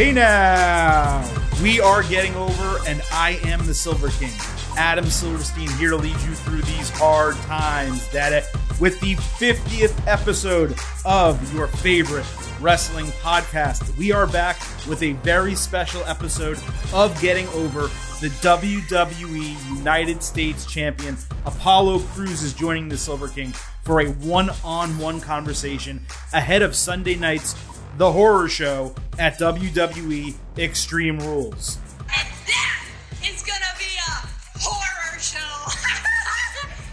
Hey now, we are getting over, and I am the Silver King. Adam Silverstein here to lead you through these hard times. That uh, with the 50th episode of your favorite wrestling podcast. We are back with a very special episode of Getting Over. The WWE United States Champion Apollo Crews is joining the Silver King for a one on one conversation ahead of Sunday night's The Horror Show at WWE Extreme Rules. And that is gonna be a horror show.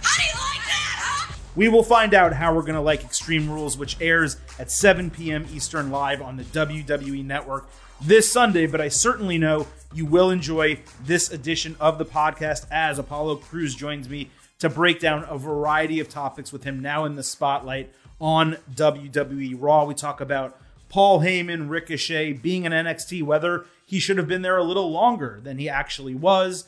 How do you like that, huh? We will find out how we're going to like Extreme Rules, which airs at 7 p.m. Eastern live on the WWE Network this Sunday. But I certainly know you will enjoy this edition of the podcast as Apollo Crews joins me to break down a variety of topics with him now in the spotlight on WWE Raw. We talk about Paul Heyman, Ricochet being an NXT, whether he should have been there a little longer than he actually was,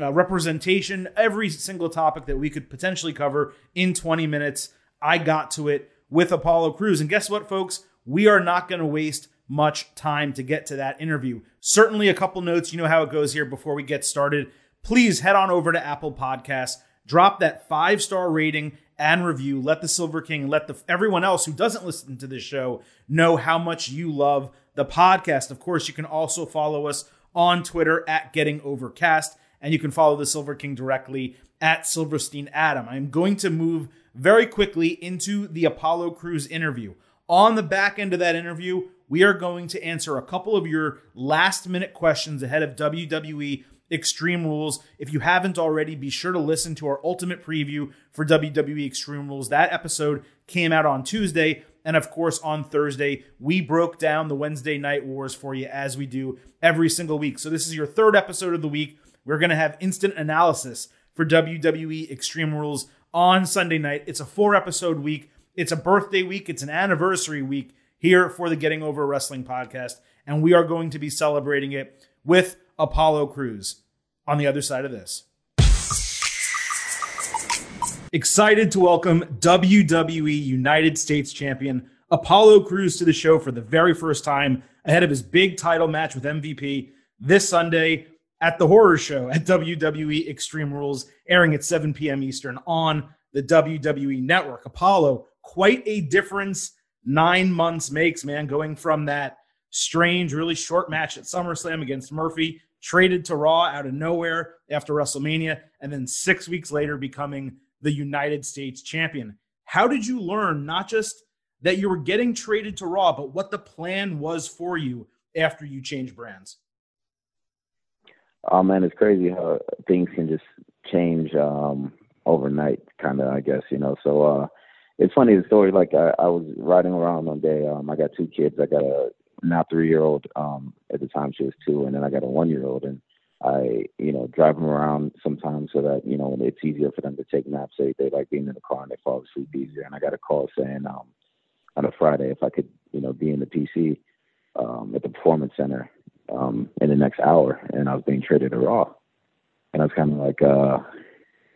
uh, representation, every single topic that we could potentially cover in 20 minutes. I got to it with Apollo Crews. And guess what, folks? We are not going to waste much time to get to that interview. Certainly, a couple notes. You know how it goes here before we get started. Please head on over to Apple Podcasts, drop that five star rating and review. Let the Silver King, let the everyone else who doesn't listen to this show know how much you love the podcast. Of course, you can also follow us on Twitter at Getting Overcast, and you can follow the Silver King directly at Silverstein Adam. I'm going to move very quickly into the Apollo Crews interview. On the back end of that interview, we are going to answer a couple of your last minute questions ahead of WWE Extreme Rules. If you haven't already, be sure to listen to our ultimate preview for WWE Extreme Rules. That episode came out on Tuesday. And of course, on Thursday, we broke down the Wednesday Night Wars for you as we do every single week. So, this is your third episode of the week. We're going to have instant analysis for WWE Extreme Rules on Sunday night. It's a four episode week, it's a birthday week, it's an anniversary week here for the Getting Over Wrestling podcast. And we are going to be celebrating it with Apollo Crews on the other side of this. Excited to welcome WWE United States Champion Apollo Crews to the show for the very first time ahead of his big title match with MVP this Sunday at the Horror Show at WWE Extreme Rules, airing at 7 p.m. Eastern on the WWE Network. Apollo, quite a difference nine months makes, man, going from that strange, really short match at SummerSlam against Murphy, traded to Raw out of nowhere after WrestleMania, and then six weeks later becoming the United States champion. How did you learn not just that you were getting traded to Raw, but what the plan was for you after you changed brands? Oh man, it's crazy how things can just change um overnight, kind of. I guess you know. So uh it's funny the story. Like I, I was riding around one day. Um, I got two kids. I got a now three year old. Um, at the time she was two, and then I got a one year old. And I, you know, drive them around sometimes so that you know it's easier for them to take naps. They they like being in the car and they fall asleep easier. And I got a call saying um on a Friday if I could, you know, be in the PC um, at the performance center um, in the next hour, and I was being traded to Raw, and I was kind of like, uh,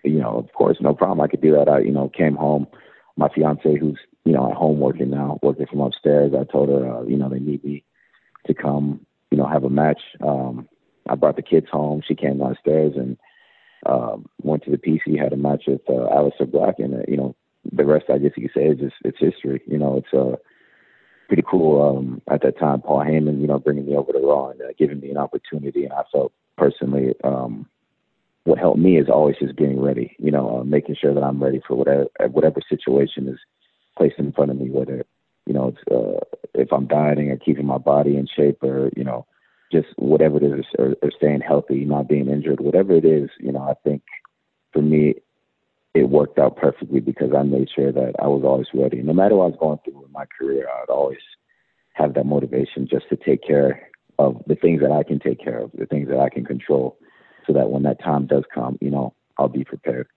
you know, of course, no problem, I could do that. I, you know, came home. My fiance, who's you know at home working now, working from upstairs, I told her, uh, you know, they need me to come, you know, have a match. Um, I brought the kids home. She came downstairs and um, went to the PC, had a match with uh, Aleister Black, and uh, you know, the rest I guess you could say is just it's history. You know, it's uh pretty cool um, at that time. Paul Heyman, you know, bringing me over to Raw and uh, giving me an opportunity, and I felt personally um, what helped me is always just being ready. You know, uh, making sure that I'm ready for whatever whatever situation is placed in front of me, whether you know it's uh, if I'm dieting or keeping my body in shape or you know just whatever it is or, or staying healthy, not being injured, whatever it is. You know, I think for me it worked out perfectly because I made sure that I was always ready. No matter what I was going through in my career, I'd always have that motivation just to take care of the things that I can take care of, the things that I can control, so that when that time does come, you know, I'll be prepared.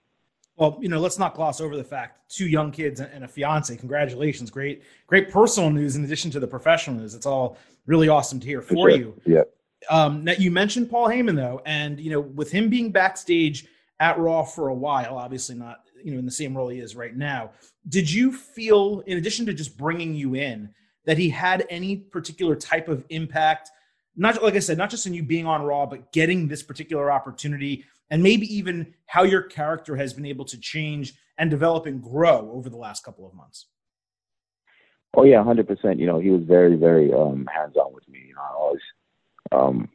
Well, you know, let's not gloss over the fact two young kids and a fiance. Congratulations, great, great personal news in addition to the professional news. It's all really awesome to hear for, for sure. you. Yeah. Um, now you mentioned Paul Heyman though, and you know, with him being backstage at Raw for a while, obviously not you know in the same role he is right now. Did you feel, in addition to just bringing you in, that he had any particular type of impact, not like I said, not just in you being on Raw, but getting this particular opportunity, and maybe even how your character has been able to change and develop and grow over the last couple of months. Oh yeah, hundred percent. You know, he was very, very um, hands-on with me. You know, I always, um,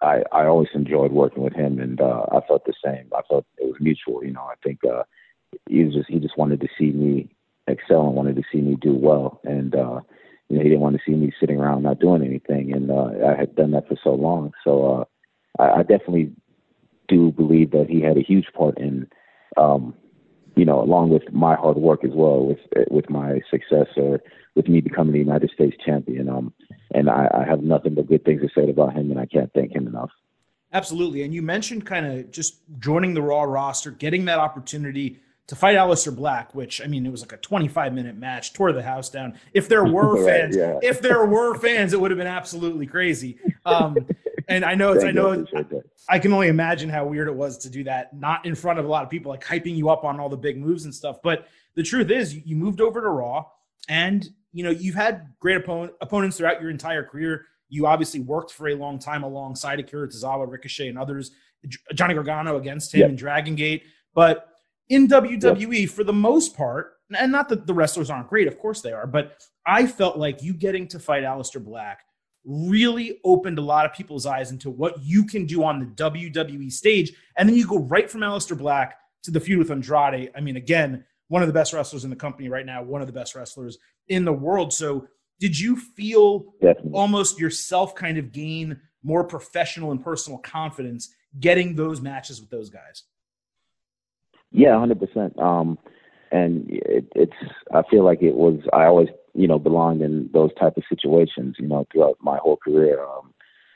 I I always enjoyed working with him, and uh, I felt the same. I felt it was mutual. You know, I think uh, he was just he just wanted to see me excel and wanted to see me do well, and uh, you know, he didn't want to see me sitting around not doing anything, and uh, I had done that for so long. So uh, I, I definitely do believe that he had a huge part in, um, you know, along with my hard work as well, with with my success or with me becoming the United States champion. Um, and I, I have nothing but good things to say about him, and I can't thank him enough. Absolutely. And you mentioned kind of just joining the Raw roster, getting that opportunity to fight Aleister Black, which I mean, it was like a 25 minute match, tore the house down. If there were right, fans, yeah. if there were fans, it would have been absolutely crazy. Um, and I know it's, I know, I, I can only imagine how weird it was to do that, not in front of a lot of people, like hyping you up on all the big moves and stuff. But the truth is, you, you moved over to Raw, and you know you've had great opponent, opponents throughout your entire career. You obviously worked for a long time alongside Akira Tozawa, Ricochet, and others. Johnny Gargano against him yep. in Dragon Gate, but in WWE yep. for the most part, and not that the wrestlers aren't great, of course they are, but I felt like you getting to fight Aleister Black really opened a lot of people's eyes into what you can do on the WWE stage. And then you go right from Aleister Black to the feud with Andrade. I mean, again, one of the best wrestlers in the company right now, one of the best wrestlers in the world. So did you feel Definitely. almost yourself kind of gain more professional and personal confidence getting those matches with those guys? Yeah, hundred percent. Um, and it, it's I feel like it was I always you know belonged in those type of situations. You know, throughout my whole career, um,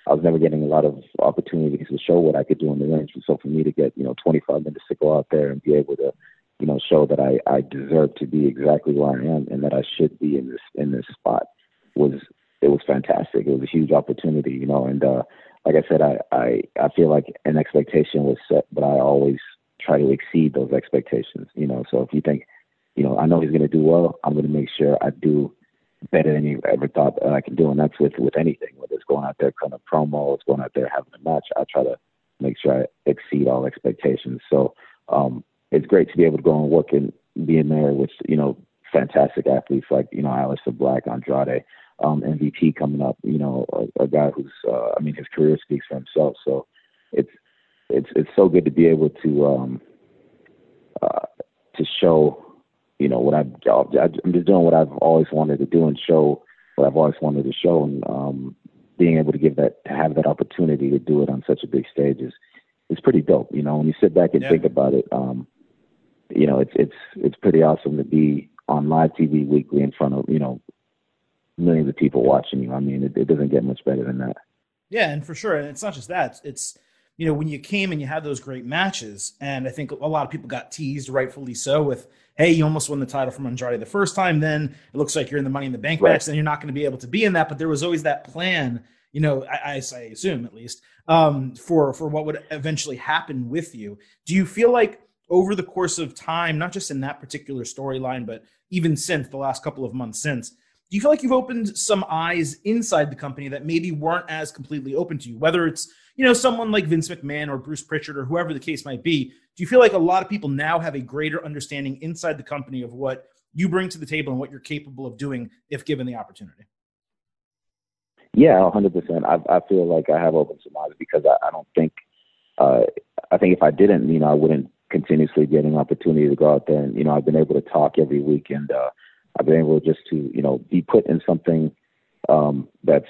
I was never getting a lot of opportunities to show what I could do in the ring. And so for me to get you know 25 minutes to go out there and be able to you know show that I I deserve to be exactly where I am and that I should be in this in this spot was it was fantastic. It was a huge opportunity, you know, and uh like I said, I, I I feel like an expectation was set, but I always try to exceed those expectations. You know, so if you think, you know, I know he's going to do well, I'm going to make sure I do better than he ever thought I can do, and that's with with anything, whether it's going out there kind of promo, it's going out there having a match. I try to make sure I exceed all expectations. So um, it's great to be able to go and work and be in there with you know fantastic athletes like you know Aleister Black, Andrade, um, MVP coming up. You know, a, a guy who's uh, I mean his career speaks for himself. So it's it's it's so good to be able to um, uh, to show, you know, what I've I'm just doing what I've always wanted to do and show what I've always wanted to show, and um, being able to give that to have that opportunity to do it on such a big stage is is pretty dope. You know, when you sit back and yeah. think about it, um, you know, it's it's it's pretty awesome to be on live TV weekly in front of you know millions of people watching you. I mean, it, it doesn't get much better than that. Yeah, and for sure, and it's not just that; it's you know, when you came and you had those great matches, and I think a lot of people got teased, rightfully so, with, hey, you almost won the title from Andrade the first time, then it looks like you're in the Money in the Bank right. match, then you're not going to be able to be in that. But there was always that plan, you know, I, I, I assume at least, um, for for what would eventually happen with you. Do you feel like over the course of time, not just in that particular storyline, but even since the last couple of months since, do you feel like you've opened some eyes inside the company that maybe weren't as completely open to you? Whether it's you know someone like Vince McMahon or Bruce Pritchard or whoever the case might be, do you feel like a lot of people now have a greater understanding inside the company of what you bring to the table and what you're capable of doing if given the opportunity? Yeah, hundred percent. I I feel like I have opened some eyes because I, I don't think uh, I think if I didn't, you know, I wouldn't continuously get an opportunity to go out there and you know I've been able to talk every week and uh, I've been able just to, you know, be put in something um, that's,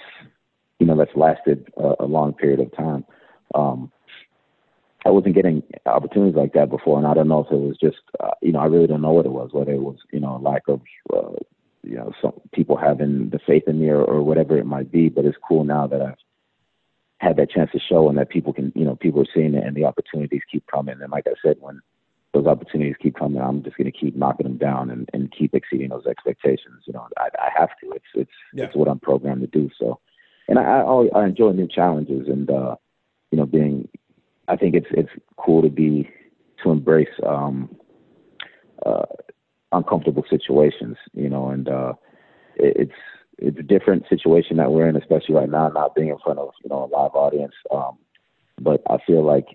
you know, that's lasted a, a long period of time. Um, I wasn't getting opportunities like that before, and I don't know if it was just, uh, you know, I really don't know what it was, whether it was, you know, a lack of, uh, you know, some people having the faith in me or, or whatever it might be. But it's cool now that I've had that chance to show and that people can, you know, people are seeing it and the opportunities keep coming. And like I said, when those opportunities keep coming, I'm just going to keep knocking them down and, and keep exceeding those expectations. You know, I, I have to. It's it's yeah. it's what I'm programmed to do. So, and I I, I enjoy new challenges and uh, you know being. I think it's it's cool to be to embrace um, uh, uncomfortable situations. You know, and uh, it, it's it's a different situation that we're in, especially right now, not being in front of you know a live audience. Um, but I feel like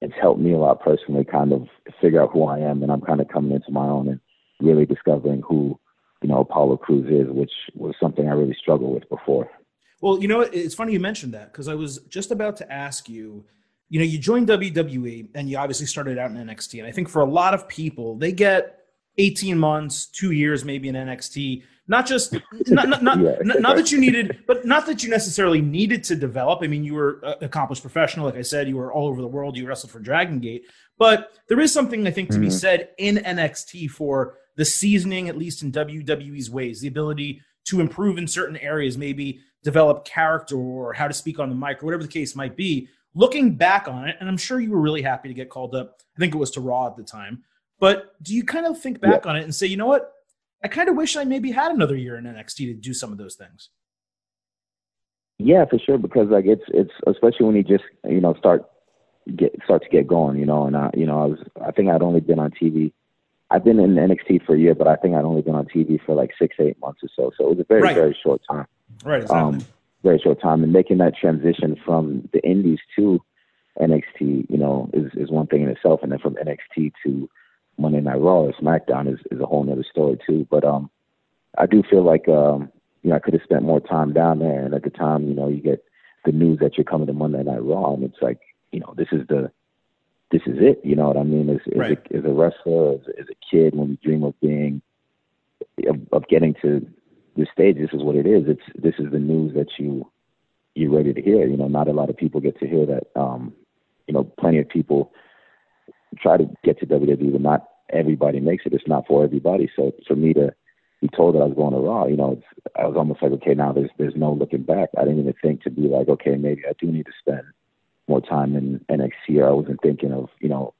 it's helped me a lot personally, kind of figure out who I am, and I'm kind of coming into my own and really discovering who you know Apollo Crews is, which was something I really struggled with before. Well, you know, it's funny you mentioned that because I was just about to ask you. You know, you joined WWE and you obviously started out in NXT, and I think for a lot of people, they get 18 months, two years, maybe in NXT. Not just not not not, yeah. not, not that you needed, but not that you necessarily needed to develop. I mean, you were an accomplished professional, like I said, you were all over the world. You wrestled for Dragon Gate, but there is something I think to mm-hmm. be said in NXT for the seasoning, at least in WWE's ways, the ability to improve in certain areas, maybe develop character or how to speak on the mic or whatever the case might be. Looking back on it, and I'm sure you were really happy to get called up. I think it was to Raw at the time. But do you kind of think back yeah. on it and say, you know what? I kind of wish I maybe had another year in NXT to do some of those things. Yeah, for sure. Because like it's it's especially when you just you know start get start to get going, you know. And I you know I was I think I'd only been on TV. I've been in NXT for a year, but I think I'd only been on TV for like six eight months or so. So it was a very right. very short time. Right. Exactly. Um, very short time, and making that transition from the Indies to NXT, you know, is is one thing in itself, and then from NXT to Monday Night Raw or SmackDown is, is a whole nother story too. But um, I do feel like um, you know I could have spent more time down there. And at the time, you know, you get the news that you're coming to Monday Night Raw, and it's like you know this is the this is it. You know what I mean? As, as, right. a, as a wrestler, as, as a kid, when you dream of being of, of getting to this stage, this is what it is. It's this is the news that you you're ready to hear. You know, not a lot of people get to hear that. Um, you know, plenty of people try to get to WWE, but not everybody makes it. It's not for everybody. So for me to be told that I was going to Raw, you know, it's, I was almost like, okay, now there's there's no looking back. I didn't even think to be like, okay, maybe I do need to spend more time in NXT. Or I wasn't thinking of, you know,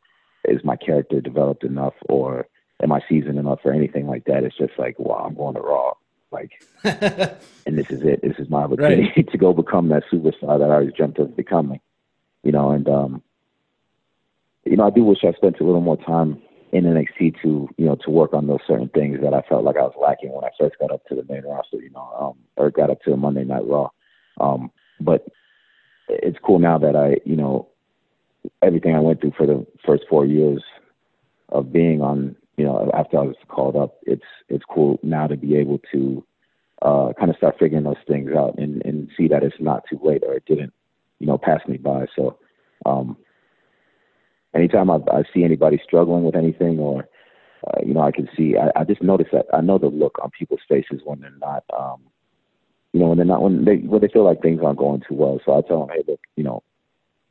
is my character developed enough or am I seasoned enough or anything like that. It's just like, wow, I'm going to Raw. Like, and this is it. This is my opportunity right. to go become that superstar that I always dreamt of becoming. You know, and um, you know, I do wish I spent a little more time in NXT to, you know, to work on those certain things that I felt like I was lacking when I first got up to the main roster, you know, um, or got up to Monday Night Raw. Um, but it's cool now that I, you know, everything I went through for the first four years of being on, you know, after I was called up, it's it's cool now to be able to uh, kind of start figuring those things out and, and see that it's not too late or it didn't, you know, pass me by. So um, anytime I, I see anybody struggling with anything or uh, you know I can see I, I just notice that I know the look on people's faces when they're not um you know when they're not when they when they feel like things aren't going too well. So I tell them hey look you know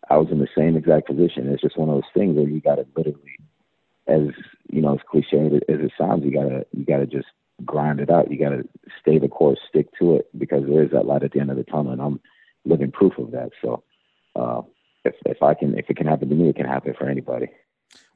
I was in the same exact position. It's just one of those things where you got to literally as you know as cliche as it sounds you gotta you gotta just grind it out. You gotta stay the course stick to it because there is that light at the end of the tunnel and I'm living proof of that. So uh if if I can if it can happen to me, it can happen for anybody.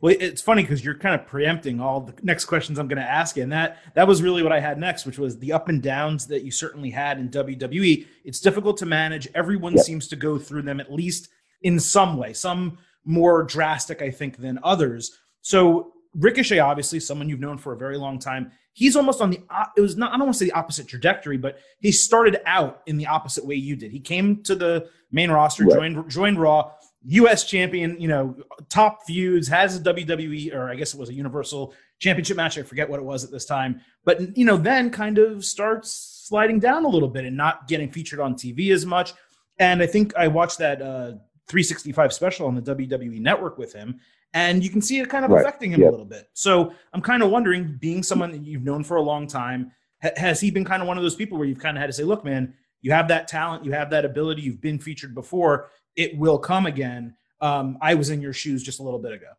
Well, it's funny because you're kind of preempting all the next questions I'm going to ask you, and that that was really what I had next, which was the up and downs that you certainly had in WWE. It's difficult to manage. Everyone yep. seems to go through them at least in some way, some more drastic, I think, than others. So Ricochet, obviously, someone you've known for a very long time. He's almost on the. It was not. I don't want to say the opposite trajectory, but he started out in the opposite way you did. He came to the main roster, right. joined joined Raw, U.S. champion. You know, top feuds, has a WWE or I guess it was a Universal Championship match. I forget what it was at this time, but you know, then kind of starts sliding down a little bit and not getting featured on TV as much. And I think I watched that uh, 365 special on the WWE Network with him, and you can see it kind of right. affecting him yep. a little bit. So I'm kind of wondering, being someone that you've known for a long time, ha- has he been kind of one of those people where you've kind of had to say, "Look, man, you have that talent, you have that ability, you've been featured before, it will come again." Um, I was in your shoes just a little bit ago.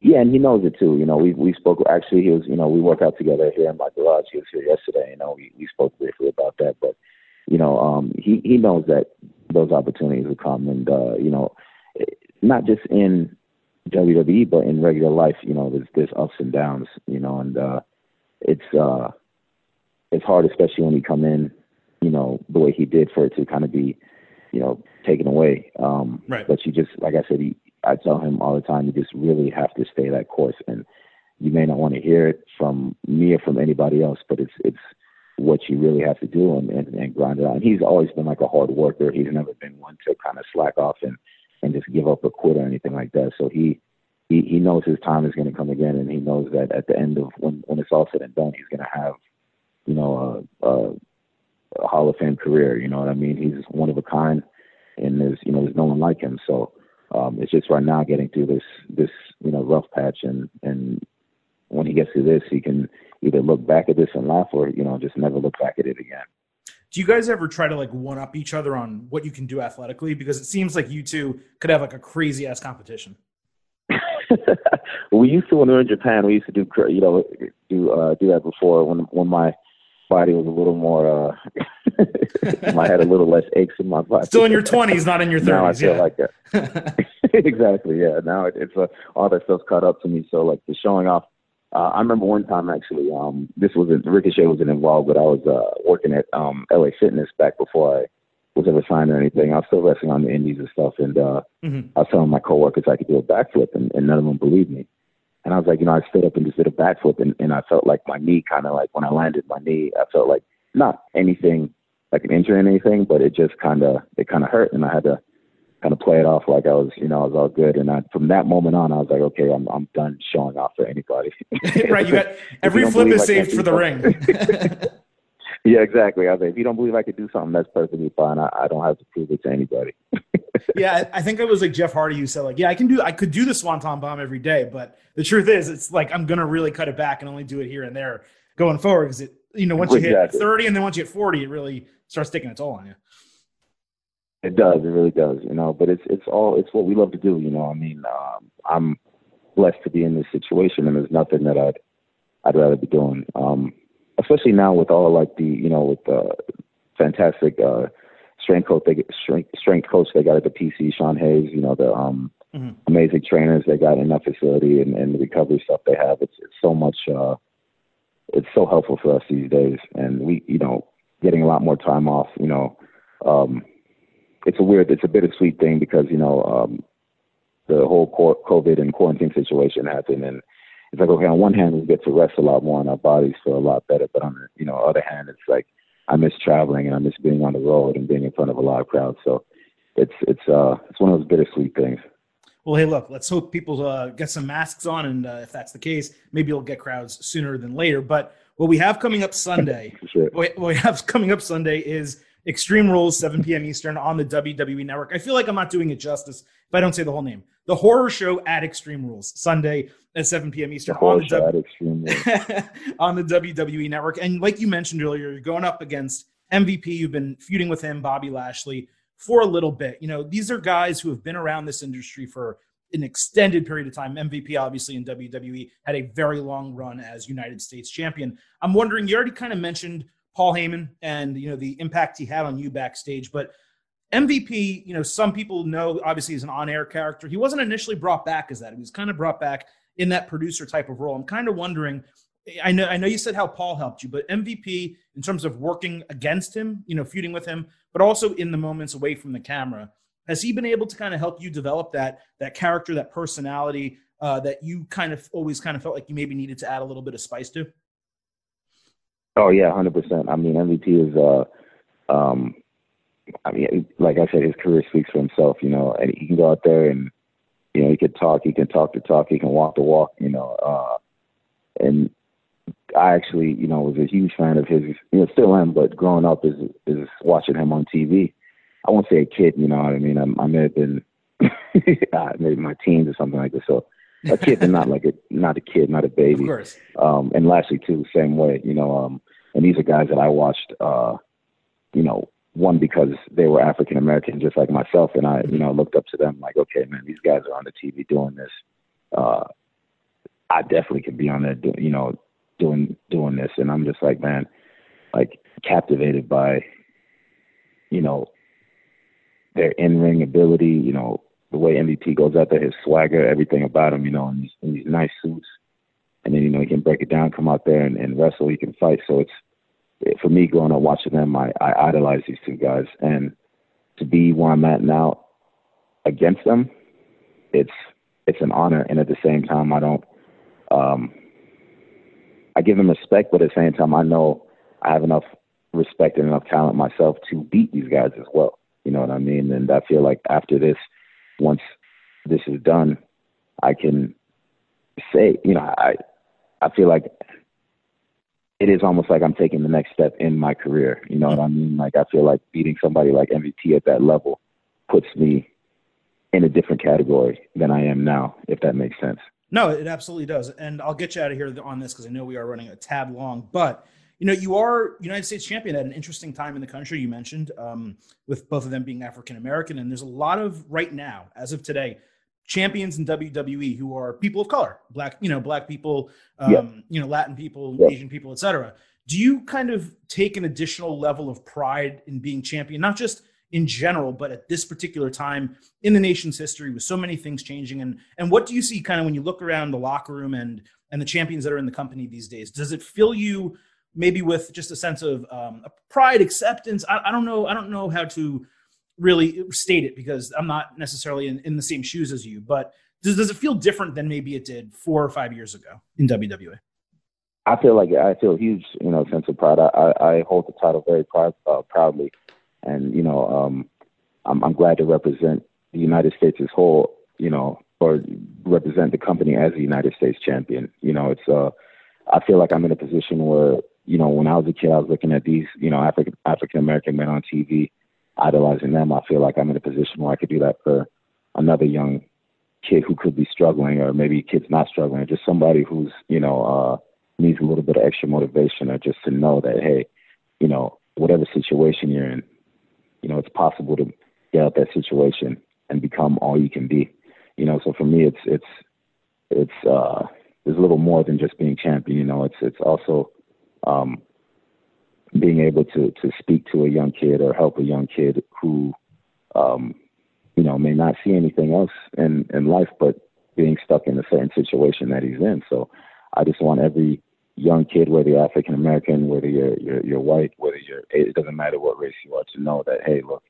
Yeah, and he knows it too. You know, we we spoke. Actually, he was. You know, we work out together here in my garage. He was here yesterday. You know, we we spoke briefly about that. But you know, um, he he knows that those opportunities will come, and uh, you know, not just in WWE, but in regular life, you know, there's there's ups and downs, you know, and uh, it's uh, it's hard, especially when you come in, you know, the way he did for it to kind of be, you know, taken away. Um, right. But you just, like I said, he, I tell him all the time, you just really have to stay that course, and you may not want to hear it from me or from anybody else, but it's it's what you really have to do and, and, and grind it out. And he's always been like a hard worker. He's never been one to kind of slack off and and just give up or quit or anything like that. So he he he knows his time is going to come again, and he knows that at the end of when when it's all said and done, he's going to have you know a, a, a Hall of Fame career. You know what I mean? He's one of a kind, and there's you know there's no one like him. So um, it's just right now getting through this this you know rough patch, and and when he gets through this, he can either look back at this and laugh, or you know just never look back at it again. Do you guys ever try to like one up each other on what you can do athletically? Because it seems like you two could have like a crazy ass competition. we used to when we were in Japan. We used to do you know do uh, do that before when when my body was a little more uh I had a little less aches in my body. Still in your twenties, not in your thirties. now I feel yeah. like that. exactly. Yeah. Now it, it's uh, all that stuff's caught up to me. So like the showing off. Uh, I remember one time actually. Um, this wasn't Ricochet wasn't involved, but I was uh, working at um, LA Fitness back before I was ever signed or anything. I was still wrestling on the indies and stuff, and uh, Mhm. I was telling my coworkers I could do a backflip, and, and none of them believed me. And I was like, you know, I stood up and just did a backflip, and, and I felt like my knee kind of like when I landed my knee, I felt like not anything like an injury or anything, but it just kind of it kind of hurt, and I had to kind of play it off like I was, you know, I was all good. And I, from that moment on, I was like, okay, I'm I'm done showing off for anybody. right, you got every you flip is saved for the ring. yeah, exactly. I like, if you don't believe I could do something, that's perfectly fine. I, I don't have to prove it to anybody. yeah, I I think it was like Jeff Hardy who said like, yeah, I can do I could do the swanton bomb every day, but the truth is, it's like I'm gonna really cut it back and only do it here and there going forward because it, you know, once you hit 30 and then once you hit 40, it really starts taking a toll on you. It does. It really does. You know, but it's it's all it's what we love to do. You know, I mean, um, I'm blessed to be in this situation, and there's nothing that I'd I'd rather be doing. Um, especially now with all like the you know with the fantastic uh, strength coach they strength strength coach they got at the PC, Sean Hayes. You know the um, Mhm. amazing trainers they got in that facility and, and the recovery stuff they have. It's it's so much. Uh, it's so helpful for us these days, and we you know getting a lot more time off. You know. Um, it's a weird, it's a bittersweet thing because you know um, the whole COVID and quarantine situation happened, and it's like okay, on one hand we get to rest a lot more, and our bodies feel a lot better, but on the you know other hand, it's like I miss traveling and I miss being on the road and being in front of a live crowd. So it's it's uh it's one of those bittersweet things. Well, hey, look, let's hope people uh, get some masks on, and uh, if that's the case, maybe you'll get crowds sooner than later. But what we have coming up Sunday, sure. what what we have coming up Sunday is Extreme Rules, 7 p.m. Eastern on the WWE Network. I feel like I'm not doing it justice if I don't say the whole name. The Horror Show at Extreme Rules, Sunday at 7 p.m. Eastern on the, w- on the WWE Network. And like you mentioned earlier, you're going up against MVP. You've been feuding with him, Bobby Lashley, for a little bit. You know, these are guys who have been around this industry for an extended period of time. MVP, obviously, in WWE, had a very long run as United States champion. I'm wondering, you already kind of mentioned Paul Heyman and you know the impact he had on you backstage, but MVP, you know, some people know obviously he's an on-air character. He wasn't initially brought back as that. He was kind of brought back in that producer type of role. I'm kind of wondering. I know, I know you said how Paul helped you, but MVP in terms of working against him, you know, feuding with him, but also in the moments away from the camera, has he been able to kind of help you develop that that character, that personality uh, that you kind of always kind of felt like you maybe needed to add a little bit of spice to? Oh yeah, hundred percent. I mean, MVP is. uh um I mean, like I said, his career speaks for himself. You know, and he can go out there and you know he can talk, he can talk the talk, he can walk the walk. You know, uh and I actually, you know, was a huge fan of his. You know, still am, but growing up is is watching him on TV. I won't say a kid, you know what I mean. I, I may have been uh, maybe my teens or something like this. So a kid, but not like a not a kid, not a baby. Of course. um, and Lashley too, same way. You know, um, and these are guys that I watched. Uh, you know, one because they were African American, just like myself, and I, you know, looked up to them. Like, okay, man, these guys are on the TV doing this. Uh, I definitely could be on there, do, you know, doing doing this, and I'm just like, man, like captivated by, you know, their in ring ability. You know, the way MVP goes out there, his swagger, everything about him. You know, in these, in these nice suits and then you know he can break it down, come out there and, and wrestle. He can fight. So it's it, for me growing up watching them, I, I idolize these two guys, and to be where I'm at now against them, it's it's an honor. And at the same time, I don't um, I give them respect, but at the same time, I know I have enough respect and enough talent myself to beat these guys as well. You know what I mean? And I feel like after this, once this is done, I can say, you know, I I feel like it is almost like I'm taking the next step in my career. You know what I mean? Like I feel like beating somebody like MVP at that level puts me in a different category than I am now, if that makes sense. No, it absolutely does. And I'll get you out of here on this because I know we are running a tad long. But you know, you are United States champion at an interesting time in the country. You mentioned um, with both of them being African American, and there's a lot of right now, as of today, champions in WWE who are people of color, black, you know, black people, um, you know, Latin people. Asian people, etc. Do you kind of take an additional level of pride in being champion, not just in general, but at this particular time in the nation's history with so many things changing? And and what do you see kind of when you look around the locker room and and the champions that are in the company these days? Does it fill you maybe with just a sense of um, pride, acceptance? I, I don't know. I don't know how to really state it because I'm not necessarily in, in the same shoes as you, but does, does it feel different than maybe it did four or five years ago in WWE? I feel like I feel huge, you know, sense of pride. I, I, I hold the title very proud, uh, proudly, and you know, um, I'm, I'm glad to represent the United States as whole, you know, or represent the company as the United States champion. You know, it's uh, I feel like I'm in a position where, you know, when I was a kid, I was looking at these, you know, African African American men on TV, idolizing them, I feel like I'm in a position where I could do that for another young kid who could be struggling, or maybe kids not struggling, or just somebody who's you know uh, needs a little bit of extra motivation, or just to know that hey, you know, whatever situation you're in, you know, it's possible to get out that situation and become all you can be. You know, so for me, it's it's it's uh, there's a little more than just being champion. You know, it's it's also um, being able to to speak to a young kid or help a young kid who um you know may not see anything else in in life but being stuck in a certain situation that he's in. So i just want every young kid whether you're african american whether you're, you're you're white whether you're it doesn't matter what race you are to know that hey look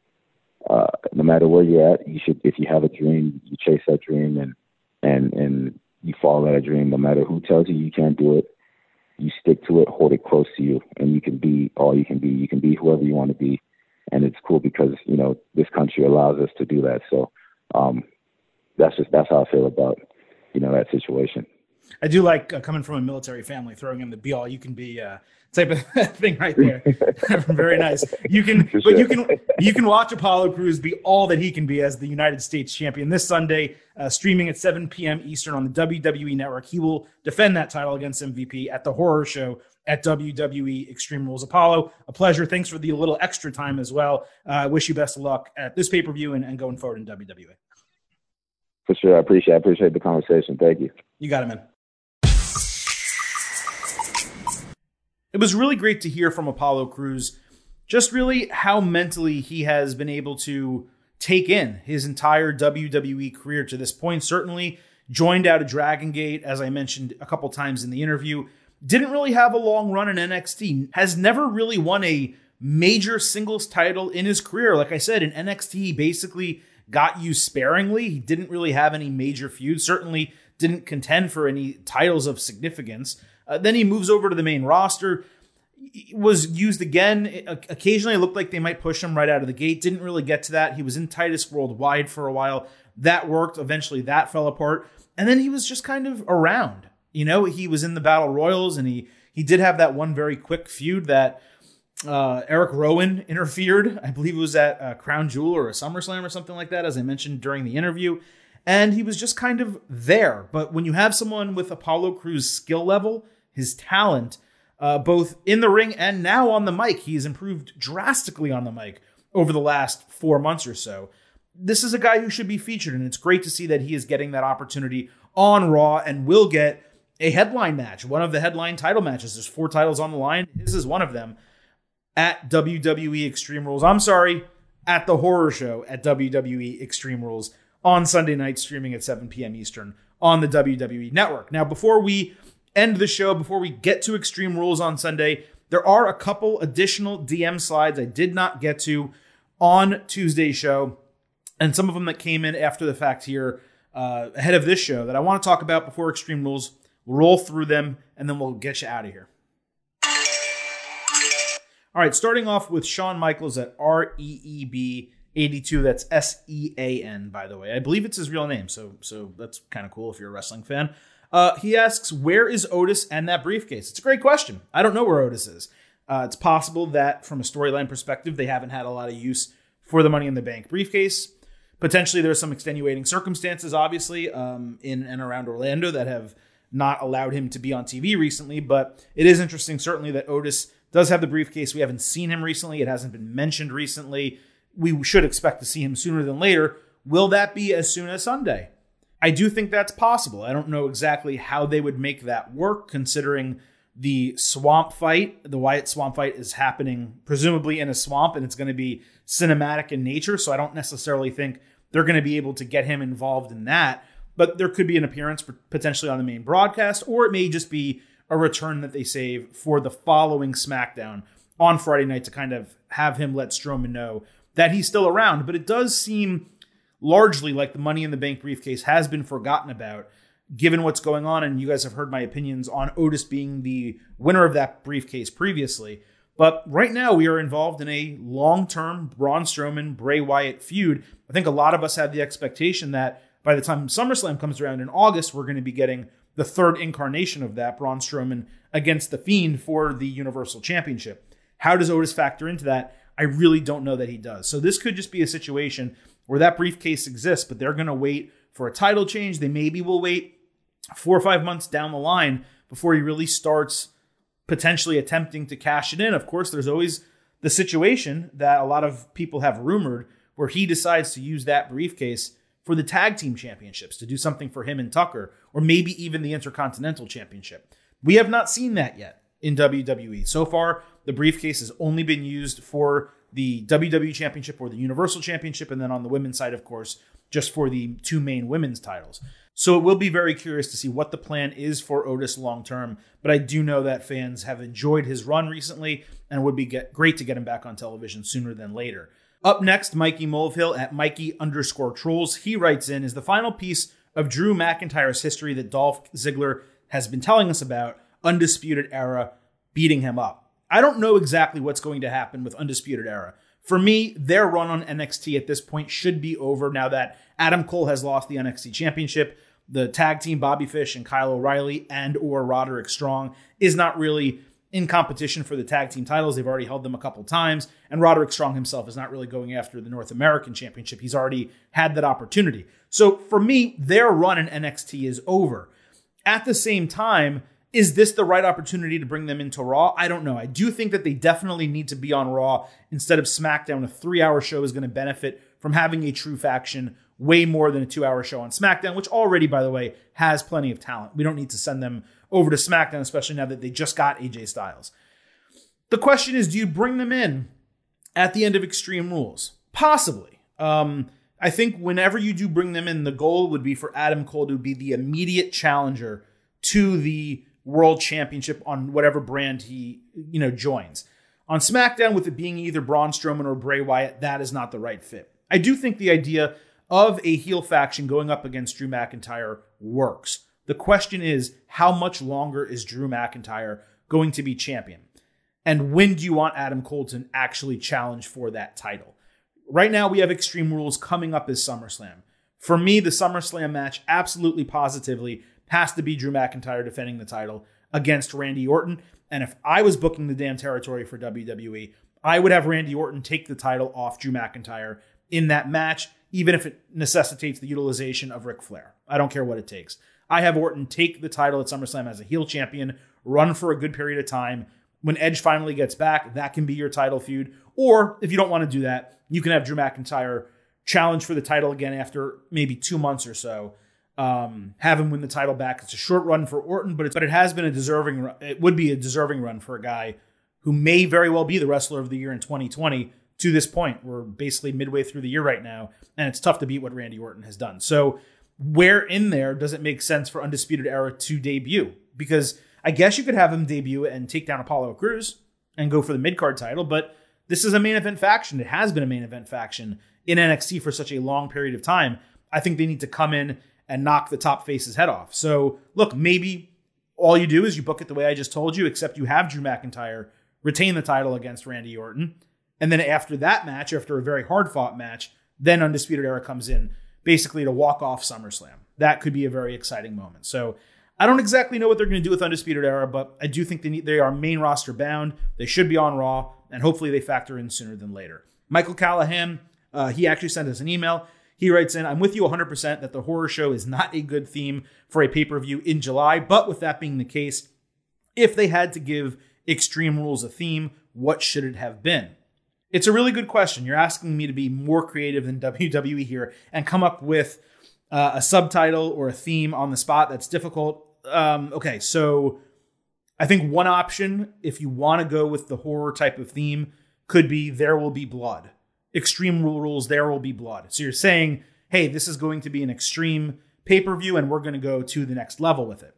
uh no matter where you're at you should if you have a dream you chase that dream and and and you follow that dream. No matter who tells you you can't do it stick to it, hold it close to you, and you can be all you can be. You can be whoever you want to be, and it's cool because you know this country allows us to do that. So um, that's just that's how I feel about you know that situation. I do like uh, coming from a military family, throwing in the be all you can be uh, type of thing right there. Very nice. You can, sure. but you can, you can watch Apollo Crews be all that he can be as the United States champion this Sunday, uh, streaming at 7 p.m. Eastern on the WWE Network. He will defend that title against MVP at the Horror Show at WWE Extreme Rules. Apollo, a pleasure. Thanks for the little extra time as well. I uh, wish you best of luck at this pay per view and, and going forward in WWE. For sure, I appreciate I appreciate the conversation. Thank you. You got it, man. It was really great to hear from Apollo Crews just really how mentally he has been able to take in his entire WWE career to this point. Certainly joined out of Dragon Gate, as I mentioned a couple times in the interview. Didn't really have a long run in NXT, has never really won a major singles title in his career. Like I said, in NXT, he basically got used sparingly. He didn't really have any major feuds, certainly didn't contend for any titles of significance. Uh, then he moves over to the main roster. Was used again. Occasionally, it looked like they might push him right out of the gate. Didn't really get to that. He was in Titus Worldwide for a while. That worked. Eventually, that fell apart. And then he was just kind of around. You know, he was in the Battle Royals, and he he did have that one very quick feud that uh, Eric Rowan interfered. I believe it was at uh, Crown Jewel or a SummerSlam or something like that, as I mentioned during the interview and he was just kind of there. But when you have someone with Apollo Crews' skill level, his talent, uh, both in the ring and now on the mic, He has improved drastically on the mic over the last four months or so. This is a guy who should be featured, and it's great to see that he is getting that opportunity on Raw and will get a headline match, one of the headline title matches. There's four titles on the line. This is one of them at WWE Extreme Rules. I'm sorry, at the horror show at WWE Extreme Rules on Sunday night, streaming at 7 p.m. Eastern on the WWE Network. Now, before we end the show, before we get to Extreme Rules on Sunday, there are a couple additional DM slides I did not get to on Tuesday's show, and some of them that came in after the fact here uh, ahead of this show that I want to talk about before Extreme Rules We'll roll through them, and then we'll get you out of here. All right, starting off with Sean Michaels at R E E B 82. That's S E A N, by the way. I believe it's his real name, so so that's kind of cool if you're a wrestling fan. Uh, he asks, "Where is Otis and that briefcase?" It's a great question. I don't know where Otis is. Uh, it's possible that from a storyline perspective, they haven't had a lot of use for the Money in the Bank briefcase. Potentially, there's some extenuating circumstances, obviously, um, in and around Orlando that have not allowed him to be on TV recently. But it is interesting, certainly, that Otis does have the briefcase. We haven't seen him recently. It hasn't been mentioned recently. We should expect to see him sooner than later. Will that be as soon as Sunday? I do think that's possible. I don't know exactly how they would make that work, considering the swamp fight, the Wyatt swamp fight, is happening presumably in a swamp and it's going to be cinematic in nature. So I don't necessarily think they're going to be able to get him involved in that. But there could be an appearance potentially on the main broadcast, or it may just be a return that they save for the following SmackDown on Friday night to kind of have him let Strowman know that he's still around. But it does seem largely like the Money in the Bank briefcase has been forgotten about, given what's going on. And you guys have heard my opinions on Otis being the winner of that briefcase previously. But right now, we are involved in a long term Braun Strowman Bray Wyatt feud. I think a lot of us had the expectation that by the time SummerSlam comes around in August, we're going to be getting the third incarnation of that, Braun Strowman against The Fiend for the Universal Championship. How does Otis factor into that? I really don't know that he does. So this could just be a situation where that briefcase exists, but they're going to wait for a title change. They maybe will wait four or five months down the line before he really starts potentially attempting to cash it in. Of course, there's always the situation that a lot of people have rumored where he decides to use that briefcase for the tag team championships to do something for him and Tucker, or maybe even the Intercontinental Championship. We have not seen that yet in WWE. So far, the briefcase has only been used for the WWE Championship or the Universal Championship, and then on the women's side, of course, just for the two main women's titles. So it will be very curious to see what the plan is for Otis long term. But I do know that fans have enjoyed his run recently, and it would be get, great to get him back on television sooner than later. Up next, Mikey Mulvihill at Mikey underscore trolls. He writes in is the final piece of Drew McIntyre's history that Dolph Ziggler has been telling us about Undisputed Era beating him up. I don't know exactly what's going to happen with Undisputed Era. For me, their run on NXT at this point should be over now that Adam Cole has lost the NXT Championship. The tag team Bobby Fish and Kyle O'Reilly and or Roderick Strong is not really in competition for the tag team titles. They've already held them a couple times, and Roderick Strong himself is not really going after the North American Championship. He's already had that opportunity. So for me, their run in NXT is over. At the same time, is this the right opportunity to bring them into Raw? I don't know. I do think that they definitely need to be on Raw instead of SmackDown. A three hour show is going to benefit from having a true faction way more than a two hour show on SmackDown, which already, by the way, has plenty of talent. We don't need to send them over to SmackDown, especially now that they just got AJ Styles. The question is do you bring them in at the end of Extreme Rules? Possibly. Um, I think whenever you do bring them in, the goal would be for Adam Cole to be the immediate challenger to the world championship on whatever brand he, you know, joins. On SmackDown, with it being either Braun Strowman or Bray Wyatt, that is not the right fit. I do think the idea of a heel faction going up against Drew McIntyre works. The question is, how much longer is Drew McIntyre going to be champion? And when do you want Adam Cole to actually challenge for that title? Right now, we have Extreme Rules coming up as SummerSlam. For me, the SummerSlam match absolutely positively has to be Drew McIntyre defending the title against Randy Orton. And if I was booking the damn territory for WWE, I would have Randy Orton take the title off Drew McIntyre in that match, even if it necessitates the utilization of Ric Flair. I don't care what it takes. I have Orton take the title at SummerSlam as a heel champion, run for a good period of time. When Edge finally gets back, that can be your title feud. Or if you don't want to do that, you can have Drew McIntyre challenge for the title again after maybe two months or so. Um, have him win the title back. It's a short run for Orton, but but it has been a deserving. It would be a deserving run for a guy who may very well be the wrestler of the year in 2020. To this point, we're basically midway through the year right now, and it's tough to beat what Randy Orton has done. So where in there does it make sense for Undisputed Era to debut? Because I guess you could have him debut and take down Apollo Crews and go for the mid card title, but this is a main event faction. It has been a main event faction in NXT for such a long period of time. I think they need to come in and knock the top face's head off. So, look, maybe all you do is you book it the way I just told you, except you have Drew McIntyre retain the title against Randy Orton. And then after that match, after a very hard fought match, then Undisputed Era comes in basically to walk off SummerSlam. That could be a very exciting moment. So I don't exactly know what they're going to do with Undisputed Era, but I do think they need, they are main roster bound. They should be on Raw, and hopefully they factor in sooner than later. Michael Callahan, uh, he actually sent us an email. He writes in, I'm with you 100% that the horror show is not a good theme for a pay per view in July. But with that being the case, if they had to give Extreme Rules a theme, what should it have been? It's a really good question. You're asking me to be more creative than WWE here and come up with uh, a subtitle or a theme on the spot that's difficult. Um, okay, so I think one option, if you want to go with the horror type of theme, could be There Will Be Blood. Extreme Rules, There Will Be Blood. So you're saying, hey, this is going to be an extreme pay per view and we're going to go to the next level with it.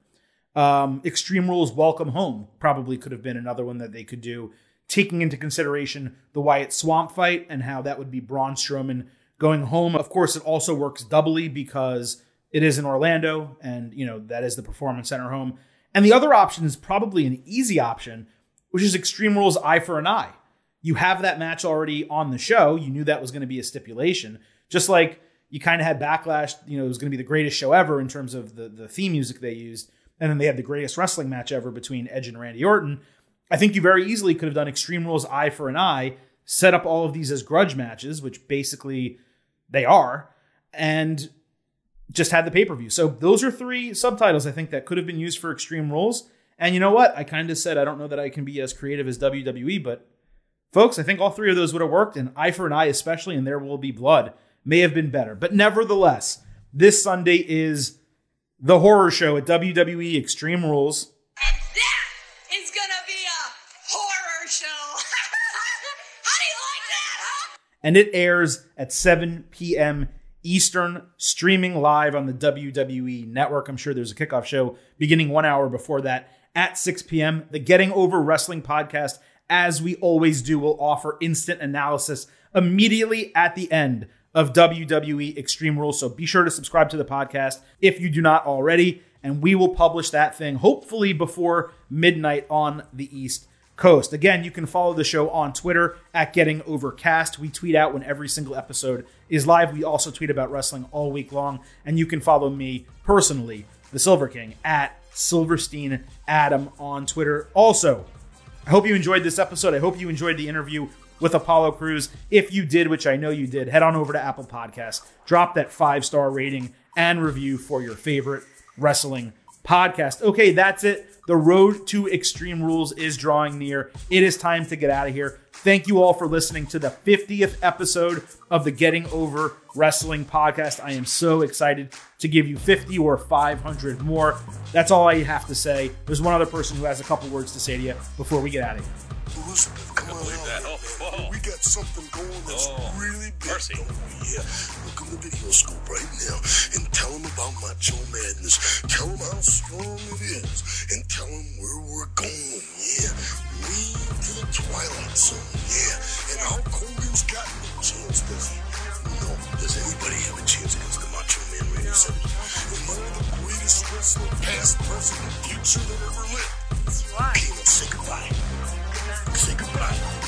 Um, Extreme Rules Welcome Home probably could have been another one that they could do, taking into consideration the Wyatt Swamp fight and how that would be Braun Strowman going home. Of course, it also works doubly because it is in Orlando and, you know, that is the Performance Center home. And the other option is probably an easy option, which is Extreme Rules Eye for an Eye. You have that match already on the show. You knew that was going to be a stipulation. Just like you kind of had Backlash, you know, it was going to be the greatest show ever in terms of the, the theme music they used and then they had the greatest wrestling match ever between Edge and Randy Orton. I think you very easily could have done Extreme Rules eye for an eye, set up all of these as grudge matches, which basically they are, and just had the pay per view. So those are three subtitles I think that could have been used for Extreme Rules. And you know what? I kind of said I don't know that I can be as creative as WWE, but folks, I think all three of those would have worked, and eye for an eye, especially, and there will be blood, may have been better. But nevertheless, this Sunday is the horror show at WWE Extreme Rules. And that is gonna be a horror show. How do you like that, huh? And it airs at 7 p.m. Eastern, streaming live on the WWE network. I'm sure there's a kickoff show beginning one hour before that at 6 p.m. The Getting Over Wrestling podcast, as we always do, we'll offer instant analysis immediately at the end of WWE Extreme Rules. So be sure to subscribe to the podcast if you do not already. And we will publish that thing hopefully before midnight on the East Coast. Again, you can follow the show on Twitter at Getting Overcast. We tweet out when every single episode is live. We also tweet about wrestling all week long. And you can follow me personally, the Silver King, at Silverstein Adam on Twitter. Also, I hope you enjoyed this episode. I hope you enjoyed the interview with Apollo Crews. If you did, which I know you did, head on over to Apple Podcasts, drop that five star rating and review for your favorite wrestling podcast. Okay, that's it. The road to Extreme Rules is drawing near. It is time to get out of here. Thank you all for listening to the 50th episode of the Getting Over Wrestling podcast. I am so excited to give you 50 or 500 more. That's all I have to say. There's one other person who has a couple words to say to you before we get out of here. Elizabeth, come on believe that. out. Oh, whoa. We got something going that's Oh, really big. mercy. Yeah, look on the video scope right now and tell them about Macho Madness. Tell them how strong it is and tell them where we're going. Yeah, lead to the Twilight Zone. Yeah, and Hulk Hogan's got no chance, does he? No. Does anybody have a chance against the Macho Man Randy Savage? And one of the greatest wrestler, past, present, and future that ever lived. That's right. Okay, let's say goodbye. Say goodbye.